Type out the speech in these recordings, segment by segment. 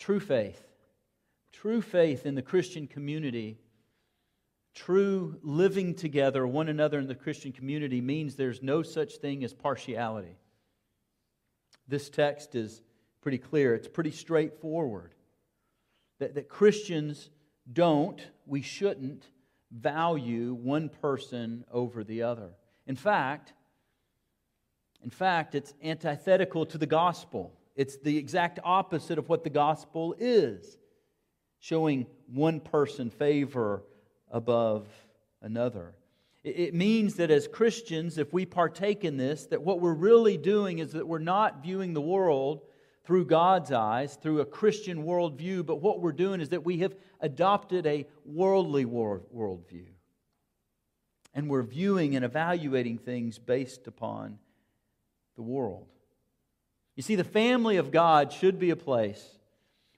True faith. True faith in the Christian community, true living together, one another in the Christian community, means there's no such thing as partiality. This text is pretty clear, it's pretty straightforward. That, that Christians don't, we shouldn't, value one person over the other. In fact, in fact, it's antithetical to the gospel. It's the exact opposite of what the gospel is, showing one person favor above another. It means that as Christians, if we partake in this, that what we're really doing is that we're not viewing the world through God's eyes, through a Christian worldview, but what we're doing is that we have adopted a worldly world, worldview. And we're viewing and evaluating things based upon the world. You see, the family of God should be a place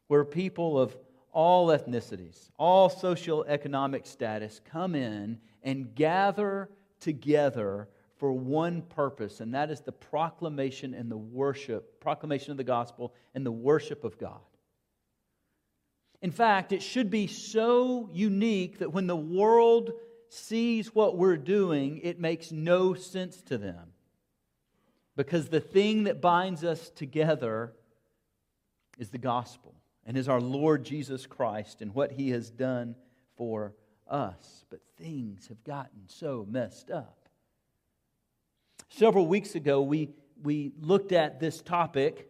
where people of all ethnicities, all socioeconomic status come in and gather together for one purpose, and that is the proclamation and the worship, proclamation of the gospel and the worship of God. In fact, it should be so unique that when the world sees what we're doing, it makes no sense to them. Because the thing that binds us together is the gospel and is our Lord Jesus Christ and what he has done for us. But things have gotten so messed up. Several weeks ago, we, we looked at this topic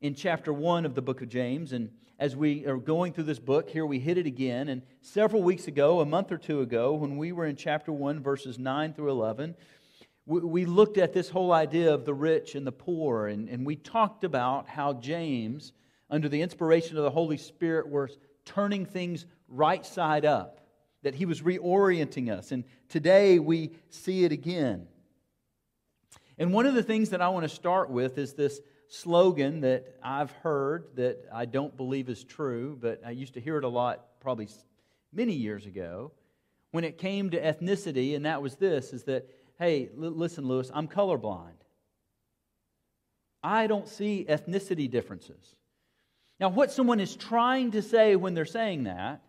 in chapter 1 of the book of James. And as we are going through this book, here we hit it again. And several weeks ago, a month or two ago, when we were in chapter 1, verses 9 through 11, we, looked at this whole idea of the rich and the poor. And, and we talked about how James, under the inspiration of the Holy Spirit, was turning things right side up, that he was reorienting us. And today we see it again. And one of the things that I want to start with is this slogan that I've heard that I don't believe is true, but I used to hear it a lot probably many years ago when it came to ethnicity, and that was this is that, hey, l- listen, Lewis, I'm colorblind. I don't see ethnicity differences. Now, what someone is trying to say when they're saying that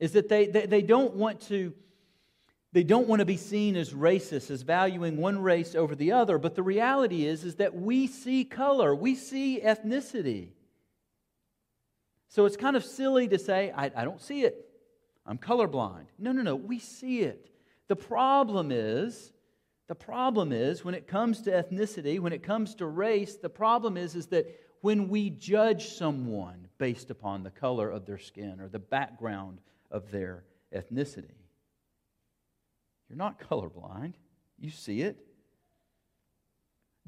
is that they, they, they don't want to they don't want to be seen as racist, as valuing one race over the other, but the reality is, is that we see color, we see ethnicity. So it's kind of silly to say, I, I don't see it. I'm colorblind. No, no, no, we see it. The problem is, the problem is when it comes to ethnicity, when it comes to race, the problem is, is that when we judge someone based upon the color of their skin or the background of their ethnicity, you're not colorblind, you see it.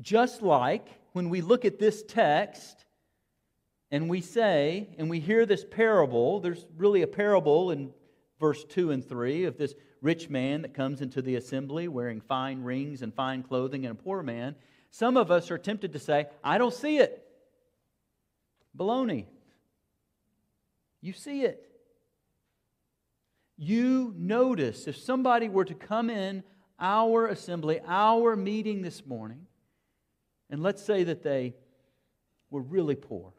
Just like when we look at this text and we say, and we hear this parable, there's really a parable in verse 2 and 3 of this rich man that comes into the assembly wearing fine rings and fine clothing and a poor man. Some of us are tempted to say, I don't see it. Baloney. You see it you notice if somebody were to come in our assembly, our meeting this morning, and let's say that they were really poor.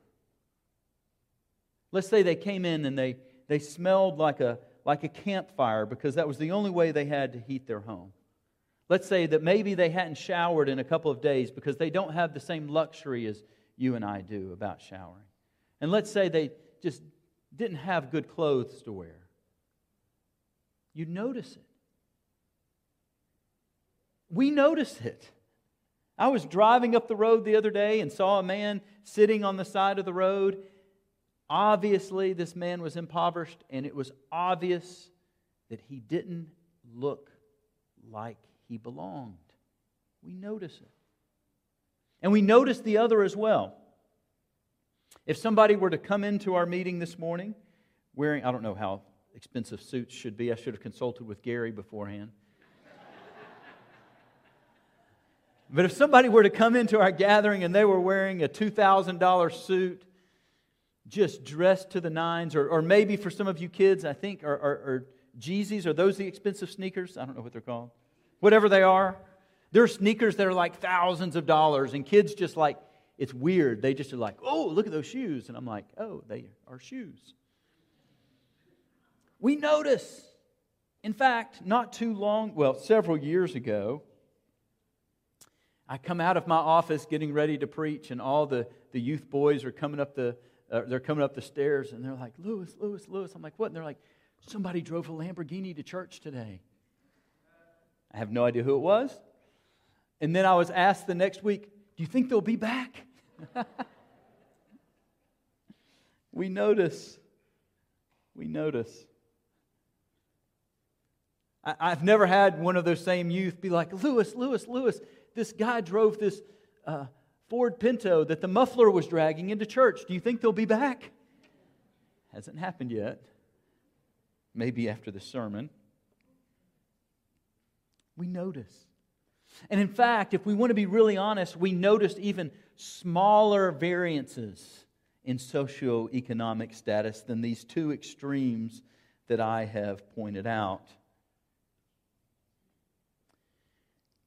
Let's say they came in and they, they smelled like a, like a campfire because that was the only way they had to heat their home. Let's say that maybe they hadn't showered in a couple of days because they don't have the same luxury as you and I do about showering. And let's say they just didn't have good clothes to wear. You notice it. We notice it. I was driving up the road the other day and saw a man sitting on the side of the road. Obviously, this man was impoverished, and it was obvious that he didn't look like he belonged. We notice it. And we notice the other as well. If somebody were to come into our meeting this morning wearing, I don't know how expensive suits should be. I should have consulted with Gary beforehand. but if somebody were to come into our gathering and they were wearing a $2,000 suit, just dressed to the nines, or, or maybe for some of you kids, I think, are, are, are Yeezys, are those the expensive sneakers? I don't know what they're called. Whatever they are. There are sneakers that are like thousands of dollars, and kids just like it's weird. They just are like, oh, look at those shoes. And I'm like, oh, they are shoes. We notice. In fact, not too long, well, several years ago, I come out of my office getting ready to preach, and all the, the youth boys are coming up the uh, they're coming up the stairs, and they're like, Lewis, Lewis, Lewis. I'm like, what? And they're like, somebody drove a Lamborghini to church today. I have no idea who it was. And then I was asked the next week, do you think they'll be back? we notice. We notice. I, have never had one of those same youth be like, Lewis, Lewis, Lewis, this guy drove this uh, Ford Pinto that the muffler was dragging into church. Do you think they'll be back? Hasn't happened yet. Maybe after the sermon. We notice. And in fact, if we want to be really honest, we noticed even smaller variances in socioeconomic status than these two extremes that I have pointed out.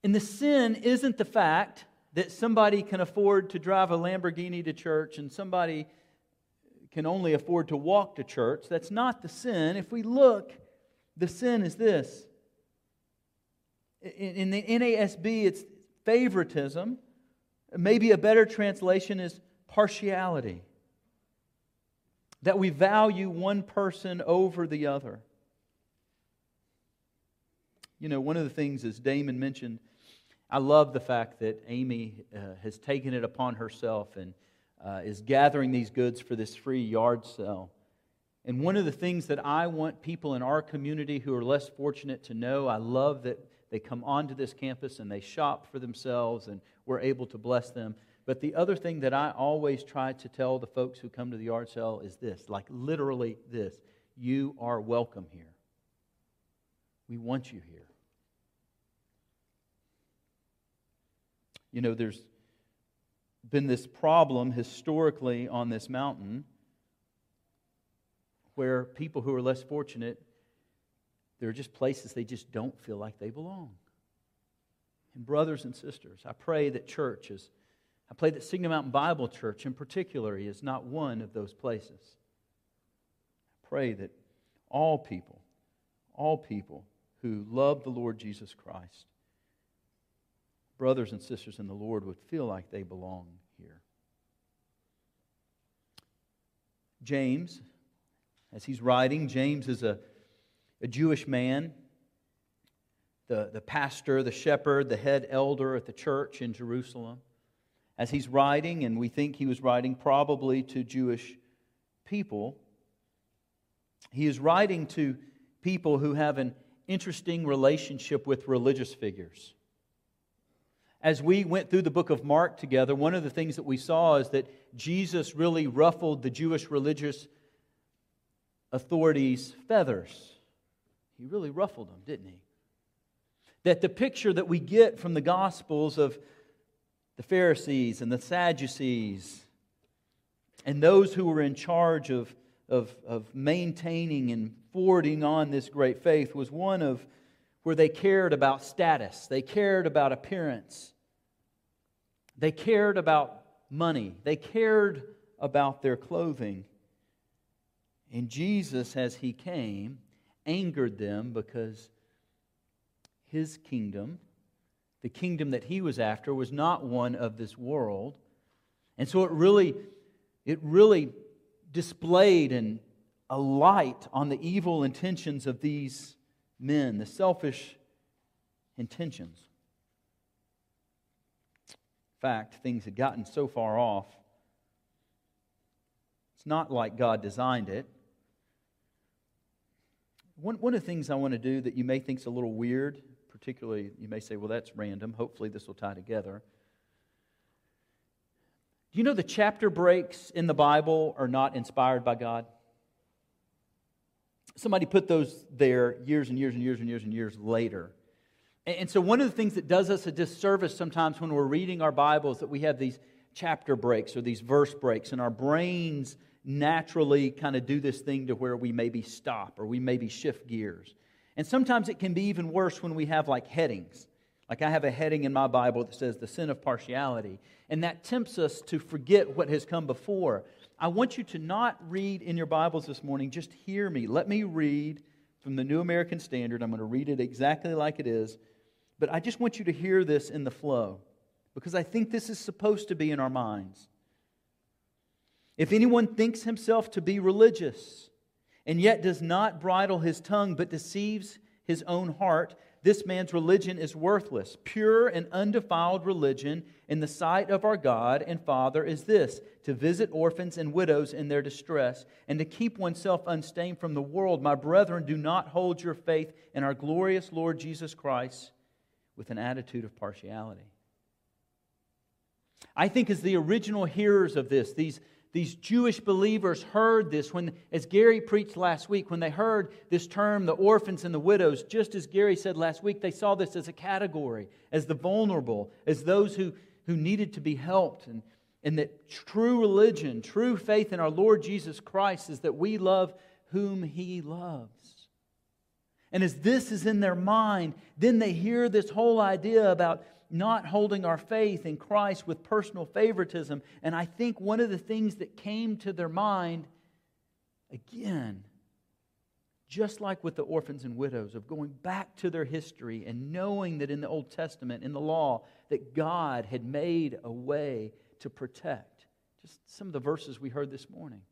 And the sin isn't the fact that somebody can afford to drive a Lamborghini to church and somebody can only afford to walk to church. That's not the sin. If we look, the sin is this. In the NASB, it's favoritism. Maybe a better translation is partiality. That we value one person over the other. You know, one of the things, as Damon mentioned, I love the fact that Amy uh, has taken it upon herself and uh, is gathering these goods for this free yard sale. And one of the things that I want people in our community who are less fortunate to know, I love that they come onto this campus and they shop for themselves and we're able to bless them. But the other thing that I always try to tell the folks who come to the yard sale is this like literally this you are welcome here. We want you here. You know, there's been this problem historically on this mountain where people who are less fortunate, there are just places they just don't feel like they belong. And, brothers and sisters, I pray that churches, I pray that Signal Mountain Bible Church in particular is not one of those places. I pray that all people, all people who love the Lord Jesus Christ, brothers and sisters in the Lord would feel like they belong here. James, as he's writing, James is a, a Jewish man, the, the pastor, the shepherd, the head elder at the church in Jerusalem. As he's writing, and we think he was writing probably to Jewish people, he is writing to people who have an interesting relationship with religious figures as we went through the book of Mark together, one of the things that we saw is that Jesus really ruffled the Jewish religious authorities' feathers. He really ruffled them, didn't he? That the picture that we get from the Gospels of the Pharisees and the Sadducees and those who were in charge of, of, of maintaining and forwarding on this great faith was one of where they cared about status, they cared about appearance, they cared about money, they cared about their clothing. And Jesus, as he came, angered them because his kingdom, the kingdom that he was after, was not one of this world. And so it really, it really displayed and a light on the evil intentions of these men, the selfish intentions fact, things had gotten so far off. It's not like God designed it. One, one of the things I want to do that you may think is a little weird, particularly you may say, well, that's random. Hopefully, this will tie together. Do you know the chapter breaks in the Bible are not inspired by God? Somebody put those there years and years and years and years and years later. And so, one of the things that does us a disservice sometimes when we're reading our Bibles that we have these chapter breaks or these verse breaks, and our brains naturally kind of do this thing to where we maybe stop or we maybe shift gears. And sometimes it can be even worse when we have like headings. Like I have a heading in my Bible that says the sin of partiality. And that tempts us to forget what has come before. I want you to not read in your Bibles this morning, just hear me. Let me read from the New American Standard. I'm going to read it exactly like it is. But I just want you to hear this in the flow because I think this is supposed to be in our minds. If anyone thinks himself to be religious and yet does not bridle his tongue but deceives his own heart, this man's religion is worthless. Pure and undefiled religion in the sight of our God and Father is this to visit orphans and widows in their distress, and to keep oneself unstained from the world. My brethren, do not hold your faith in our glorious Lord Jesus Christ with an attitude of partiality. I think, as the original hearers of this, these these Jewish believers heard this when, as Gary preached last week, when they heard this term, the orphans and the widows, just as Gary said last week, they saw this as a category, as the vulnerable, as those who, who needed to be helped. And, and that true religion, true faith in our Lord Jesus Christ is that we love whom He loves. And as this is in their mind, then they hear this whole idea about not holding our faith in Christ with personal favoritism. And I think one of the things that came to their mind, again, just like with the orphans and widows, of going back to their history and knowing that in the Old Testament, in the law, that God had made a way to protect. Just some of the verses we heard this morning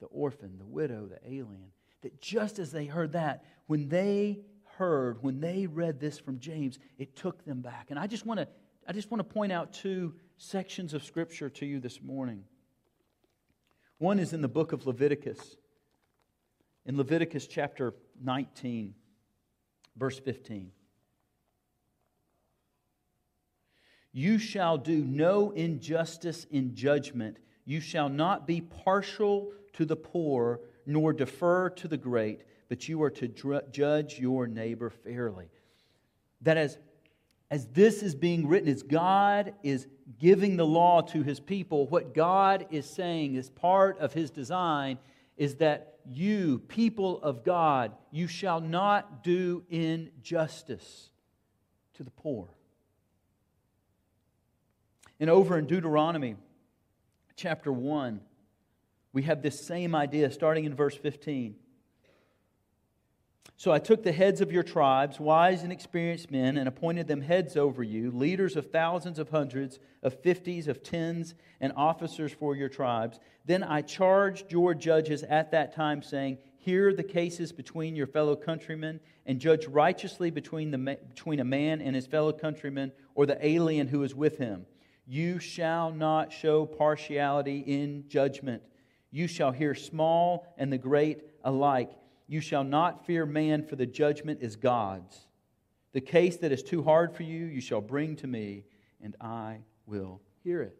the orphan, the widow, the alien. That just as they heard that, when they heard, when they read this from James, it took them back. And I just want to, I just want to point out two sections of Scripture to you this morning. One is in the book of Leviticus. In Leviticus chapter 19, verse 15. You shall do no injustice in judgment. You shall not be partial to the poor, nor defer to the great but you are to dr- judge your neighbor fairly. That as, as this is being written, as God is giving the law to his people, what God is saying as part of his design is that you, people of God, you shall not do injustice to the poor. And over in Deuteronomy chapter 1, we have this same idea starting in verse 15. So I took the heads of your tribes, wise and experienced men, and appointed them heads over you, leaders of thousands, of hundreds, of fifties, of tens, and officers for your tribes. Then I charged your judges at that time, saying, Hear the cases between your fellow countrymen, and judge righteously between, the, between a man and his fellow countrymen, or the alien who is with him. You shall not show partiality in judgment. You shall hear small and the great alike you shall not fear man, for the judgment is God's. The case that is too hard for you, you shall bring to me, and I will hear it.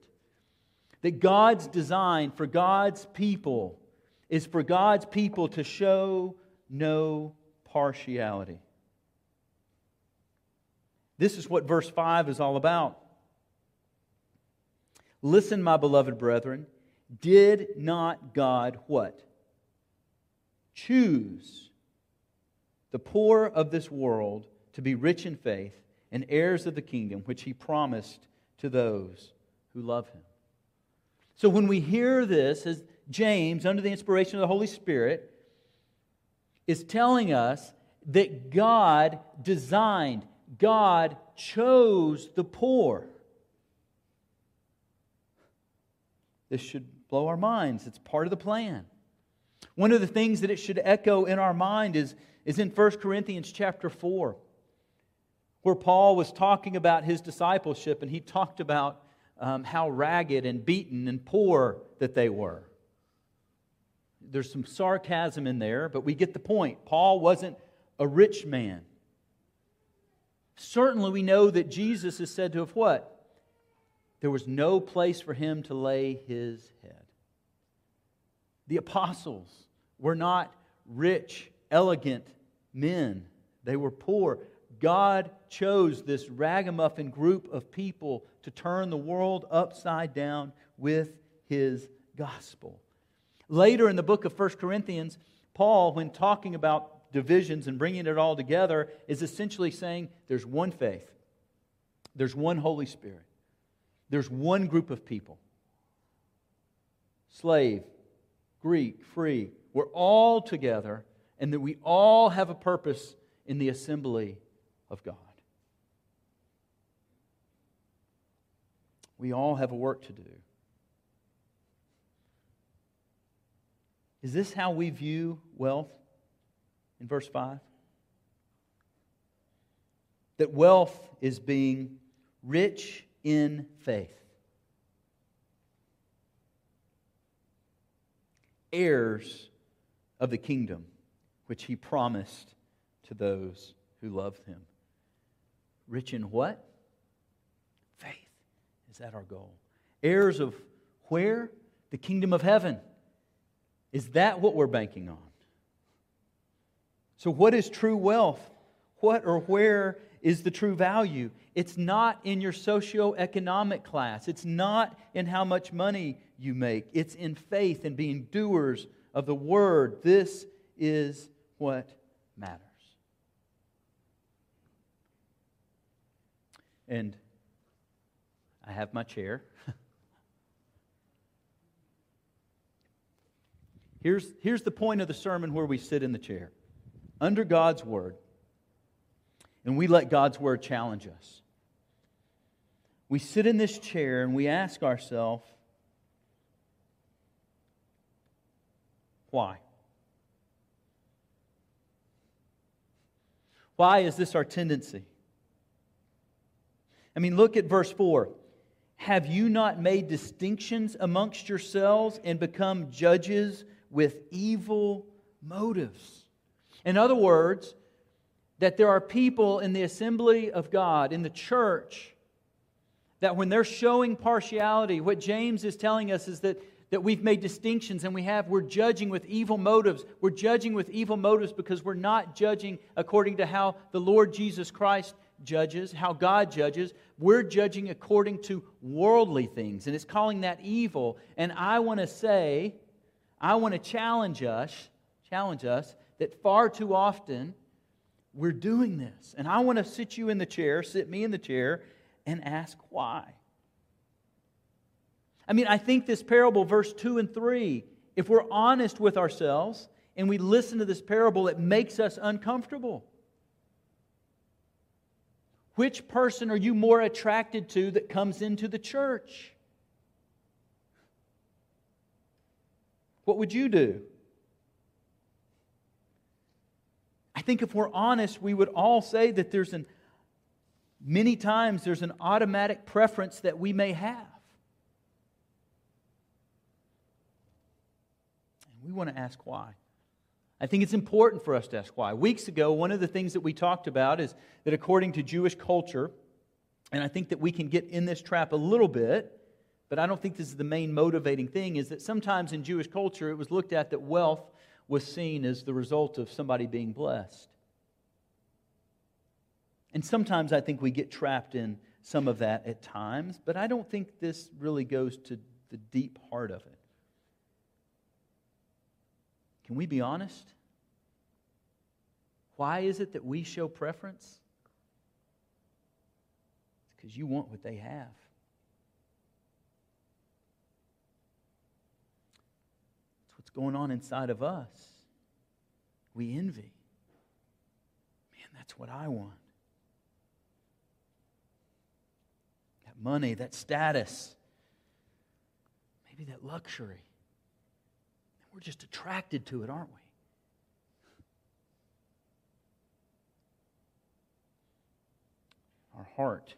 That God's design for God's people is for God's people to show no partiality. This is what verse 5 is all about. Listen, my beloved brethren, did not God what? choose the poor of this world to be rich in faith and heirs of the kingdom which he promised to those who love him. So when we hear this, as James, under the inspiration of the Holy Spirit, is telling us that God designed, God chose the poor. This should blow our minds. It's part of the plan. One of the things that it should echo in our mind is, is in 1 Corinthians chapter 4, where Paul was talking about his discipleship and he talked about um, how ragged and beaten and poor that they were. There's some sarcasm in there, but we get the point. Paul wasn't a rich man. Certainly, we know that Jesus is said to have what? There was no place for him to lay his head. The apostles were not rich, elegant men, they were poor. God chose this ragamuffin group of people to turn the world upside down with his gospel. Later in the book of 1 Corinthians, Paul, when talking about divisions and bringing it all together is essentially saying there's one faith, there's one Holy Spirit, there's one group of people slave, Greek, free. We're all together, and that we all have a purpose in the assembly of God. We all have a work to do. Is this how we view wealth in verse 5? That wealth is being rich in faith, heirs of the kingdom which he promised to those who love him. Rich in what? Faith. Is that our goal? Heirs of where? The kingdom of heaven. Is that what we're banking on? So, what is true wealth? What or where is the true value? It's not in your socioeconomic class. It's not in how much money you make. It's in faith and being doers of the word. This is what matters. And I have my chair. here's, here's the point of the sermon where we sit in the chair under God's Word, and we let God's Word challenge us. We sit in this chair and we ask ourselves, why? Why is this our tendency? I mean, look at verse 4. Have you not made distinctions amongst yourselves and become judges with evil motives? In other words, that there are people in the assembly of God, in the church, that when they're showing partiality, what James is telling us is that, that we've made distinctions and we have, we're judging with evil motives. We're judging with evil motives because we're not judging according to how the Lord Jesus Christ judges, how God judges. We're judging according to worldly things, and it's calling that evil. And I want to say, I want to challenge us, challenge us that far too often we're doing this. And I want to sit you in the chair, sit me in the chair, and ask why. I mean, I think this parable, verse 2 and 3, if we're honest with ourselves and we listen to this parable, it makes us uncomfortable. Which person are you more attracted to that comes into the church? What would you do? I think if we're honest, we would all say that there's an many times there's an automatic preference that we may have. And we want to ask why. I think it's important for us to ask why. Weeks ago, one of the things that we talked about is that according to Jewish culture, and I think that we can get in this trap a little bit, but I don't think this is the main motivating thing, is that sometimes in Jewish culture it was looked at that wealth was seen as the result of somebody being blessed. And sometimes I think we get trapped in some of that at times, but I don't think this really goes to the deep heart of it. Can we be honest? Why is it that we show preference? It's because you want what they have. It's what's going on inside of us. We envy. Man, that's what I want. That money, that status, maybe that luxury. We're just attracted to it, aren't we? Our heart.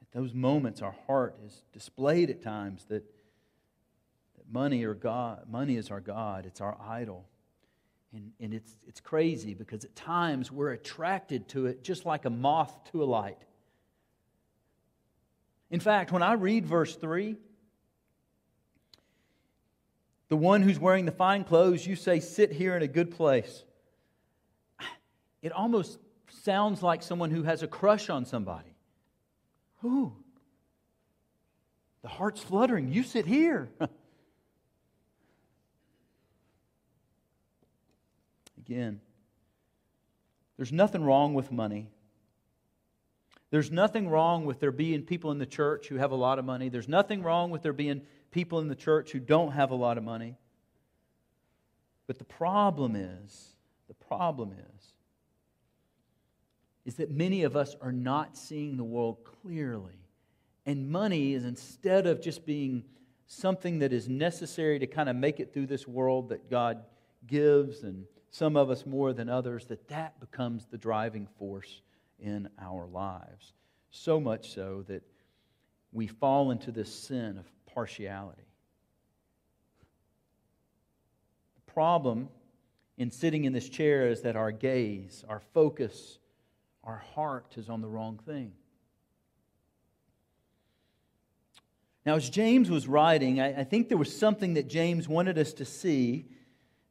At those moments, our heart is displayed at times that, money or God, money is our God, it's our idol. And, and it's, it's crazy because at times we're attracted to it just like a moth to a light. In fact, when I read verse 3, the one who's wearing the fine clothes, you say, sit here in a good place. It almost sounds like someone who has a crush on somebody. Who? The heart's fluttering. You sit here. begin. There's nothing wrong with money. There's nothing wrong with there being people in the church who have a lot of money. There's nothing wrong with there being people in the church who don't have a lot of money. But the problem is, the problem is, is that many of us are not seeing the world clearly. And money is instead of just being something that is necessary to kind of make it through this world that God gives, and some of us more than others, that that becomes the driving force in our lives. So much so that we fall into this sin of partiality. The problem in sitting in this chair is that our gaze, our focus, our heart is on the wrong thing. Now, as James was writing, I, I, think there was something that James wanted us to see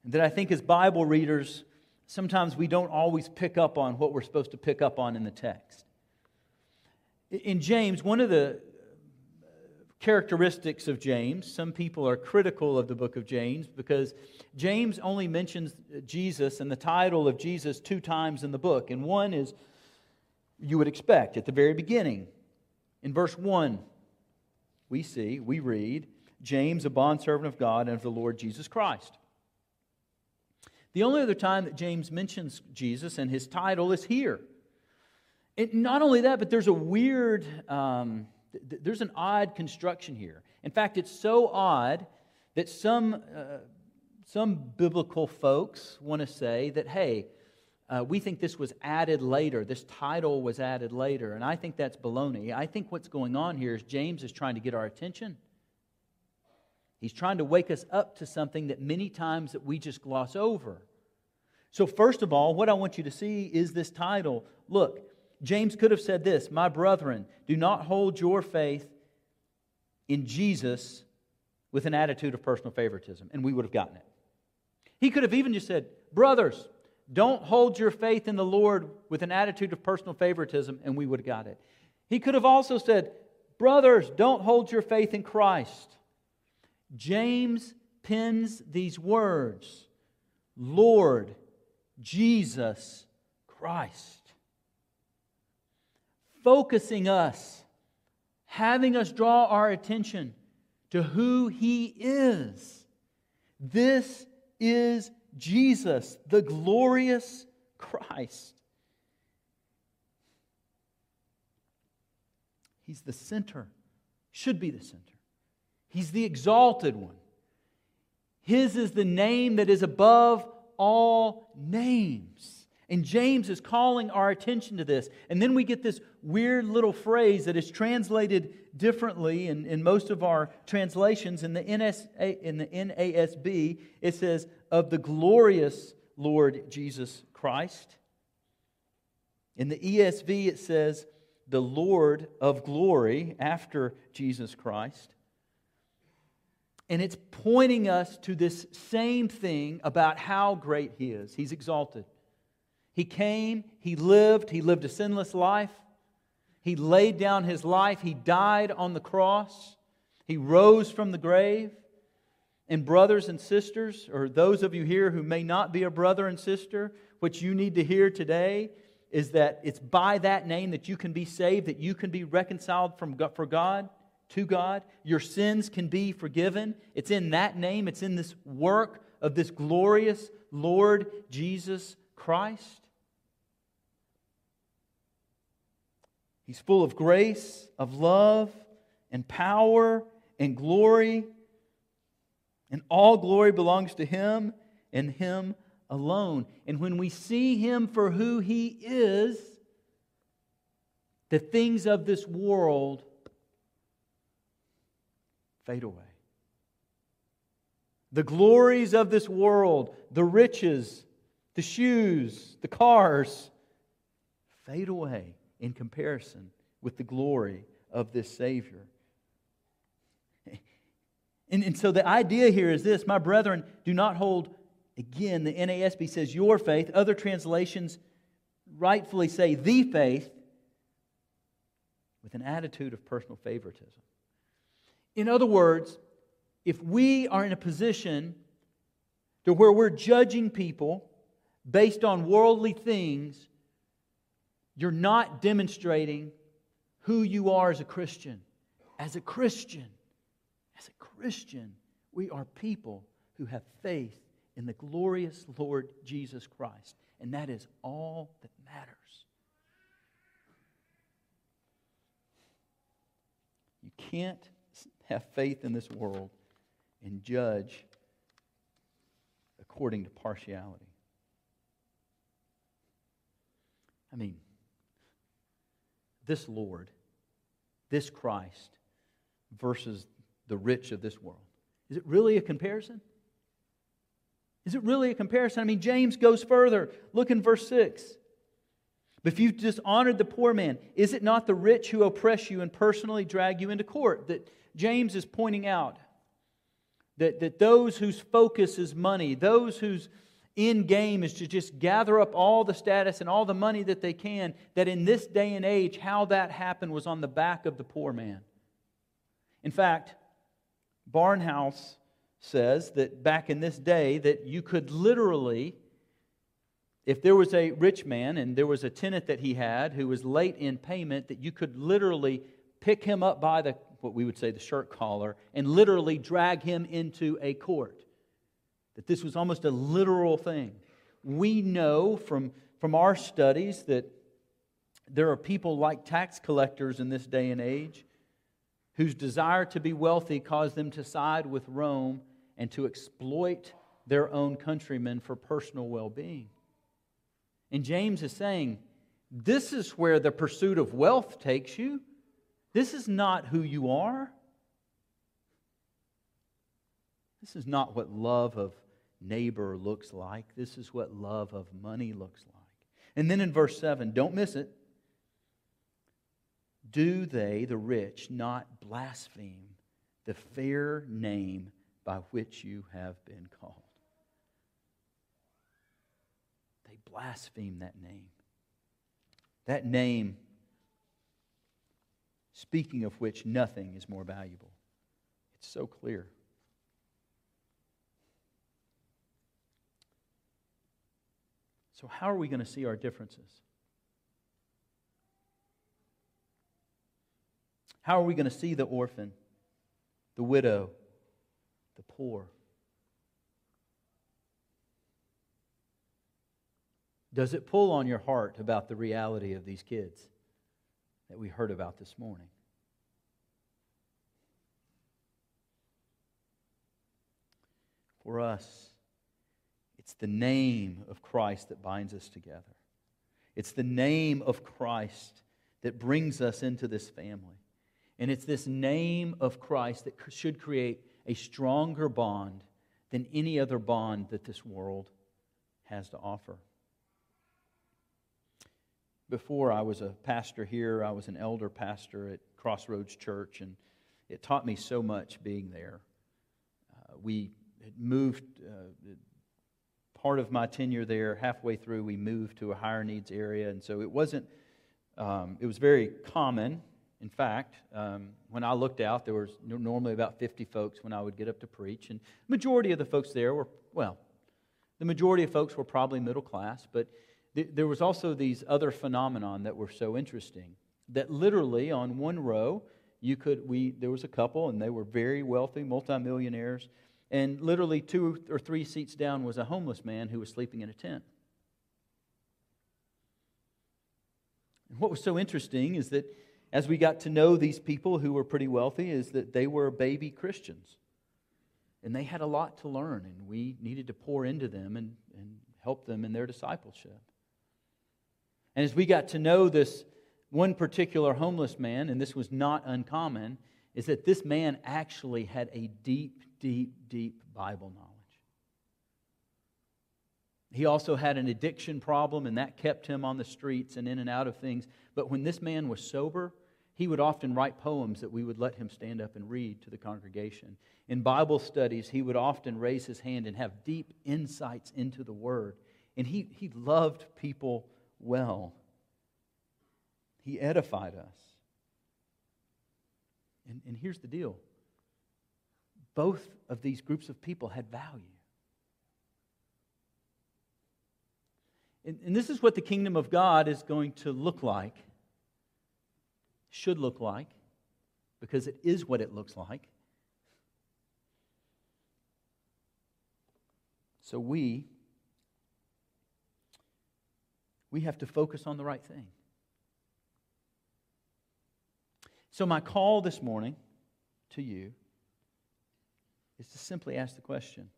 that I think as Bible readers, sometimes we don't always pick up on what we're supposed to pick up on in the text. In James, one of the characteristics of James, some people are critical of the book of James because James only mentions Jesus and the title of Jesus two times in the book. And one is you would expect at the very beginning. In verse 1, we see, we read, James, a bondservant of God and of the Lord Jesus Christ. The only other time that James mentions Jesus and his title is here. It, not only that, but there's a weird, um, th- there's an odd construction here. In fact, it's so odd that some, uh, some biblical folks want to say that, hey, uh, we think this was added later. This title was added later. And I think that's baloney. I think what's going on here is James is trying to get our attention. He's trying to wake us up to something that many times that we just gloss over. So first of all, what I want you to see is this title. Look, James could have said this, "My brethren, do not hold your faith in Jesus with an attitude of personal favoritism," and we would have gotten it. He could have even just said, "Brothers, don't hold your faith in the Lord with an attitude of personal favoritism, and we would have got it. He could have also said, Brothers, don't hold your faith in Christ. James pins these words Lord Jesus Christ. Focusing us, having us draw our attention to who He is. This is Jesus, the glorious Christ. He's the center, should be the center. He's the exalted one. His is the name that is above all names. And James is calling our attention to this. And then we get this weird little phrase that is translated differently in, in most of our translations. In the, NSA, in the NASB, it says, of the glorious Lord Jesus Christ. In the ESV, it says, the Lord of glory after Jesus Christ. And it's pointing us to this same thing about how great He is. He's exalted. He came, He lived, He lived a sinless life. He laid down His life, He died on the cross, He rose from the grave. And, brothers and sisters, or those of you here who may not be a brother and sister, what you need to hear today is that it's by that name that you can be saved, that you can be reconciled from for God to God. Your sins can be forgiven. It's in that name, it's in this work of this glorious Lord Jesus Christ. He's full of grace, of love, and power, and glory. And all glory belongs to Him and Him alone. And when we see Him for who He is, the things of this world fade away. The glories of this world, the riches, the shoes, the cars, fade away in comparison with the glory of this Savior. And, and so the idea here is this my brethren, do not hold, again, the NASB says your faith. Other translations rightfully say the faith with an attitude of personal favoritism. In other words, if we are in a position to where we're judging people based on worldly things, you're not demonstrating who you are as a Christian. As a Christian, as a Christian, we are people who have faith in the glorious Lord Jesus Christ. And that is all that matters. You can't have faith in this world and judge according to partiality. I mean, this Lord, this Christ, versus the rich of this world. Is it really a comparison? Is it really a comparison? I mean, James goes further. Look in verse 6. But if you've dishonored the poor man, is it not the rich who oppress you and personally drag you into court? That James is pointing out that, that those whose focus is money, those whose end game is to just gather up all the status and all the money that they can, that in this day and age, how that happened was on the back of the poor man. In fact, Barnhouse says that back in this day that you could literally if there was a rich man and there was a tenant that he had who was late in payment that you could literally pick him up by the what we would say the shirt collar and literally drag him into a court that this was almost a literal thing we know from from our studies that there are people like tax collectors in this day and age whose desire to be wealthy caused them to side with Rome and to exploit their own countrymen for personal well being. And James is saying, This is where the pursuit of wealth takes you. This is not who you are. This is not what love of neighbor looks like. This is what love of money looks like. And then in verse 7, don't miss it. Do they, the rich, not blaspheme the fair name by which you have been called? They blaspheme that name. That name, speaking of which nothing is more valuable. It's so clear. So, how are we going to see our differences? How are we going to see the orphan, the widow, the poor? Does it pull on your heart about the reality of these kids that we heard about this morning? For us, it's the name of Christ that binds us together. It's the name of Christ that brings us into this family. And it's this name of Christ that should create a stronger bond than any other bond that this world has to offer. Before I was a pastor here, I was an elder pastor at Crossroads Church, and it taught me so much being there. Uh, we moved, uh, part of my tenure there, halfway through, we moved to a higher needs area, and so it wasn't, um, it was very common in fact, um, when I looked out, there was normally about 50 folks when I would get up to preach, and majority of the folks there were, well, the majority of folks were probably middle class, but th- there was also these other phenomenon that were so interesting that literally on one row, you could, we, there was a couple, and they were very wealthy, multimillionaires, and literally two or three seats down was a homeless man who was sleeping in a tent. And what was so interesting is that as we got to know these people who were pretty wealthy, is that they were baby Christians. And they had a lot to learn, and we needed to pour into them and, and help them in their discipleship. And as we got to know this one particular homeless man, and this was not uncommon, is that this man actually had a deep, deep, deep Bible knowledge. He also had an addiction problem, and that kept him on the streets and in and out of things. But when this man was sober, he would often write poems that we would let him stand up and read to the congregation. In Bible studies, he would often raise his hand and have deep insights into the Word. And he, he loved people well. He edified us. And, and here's the deal both of these groups of people had value. And, and this is what the kingdom of God is going to look like, should look like, because it is what it looks like. So we we have to focus on the right thing. So my call this morning to you is to simply ask the question,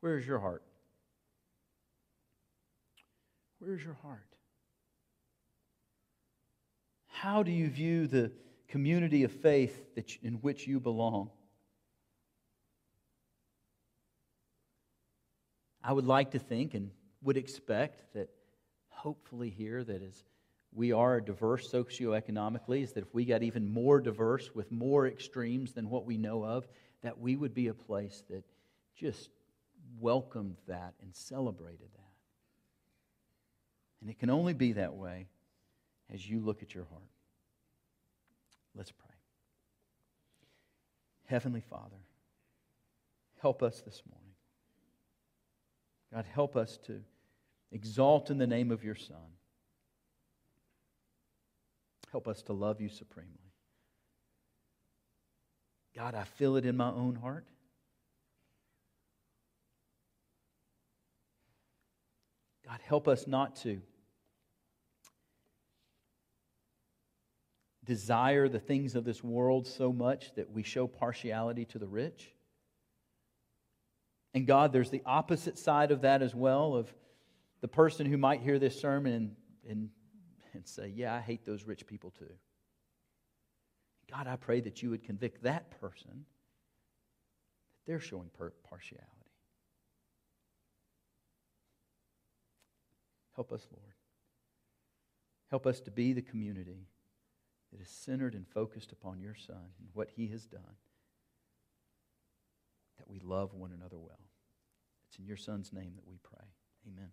where is your heart? Where is your heart? How do you view the community of faith that, in which you belong? I would like to think and would expect that hopefully here that as we are diverse socioeconomically, is that if we got even more diverse with more extremes than what we know of, that we would be a place that just welcomed that and celebrated that. And it can only be that way as you look at your heart. Let's pray. Heavenly Father, help us this morning. God, help us to exalt in the name of your Son. Help us to love you supremely. God, I feel it in my own heart. God, help us not to desire the things of this world so much that we show partiality to the rich. And God, there's the opposite side of that as well of the person who might hear this sermon and, and, and say, Yeah, I hate those rich people too. God, I pray that you would convict that person that they're showing partiality. Help us, Lord. Help us to be the community that is centered and focused upon your Son and what he has done, that we love one another well. It's in your Son's name that we pray. Amen.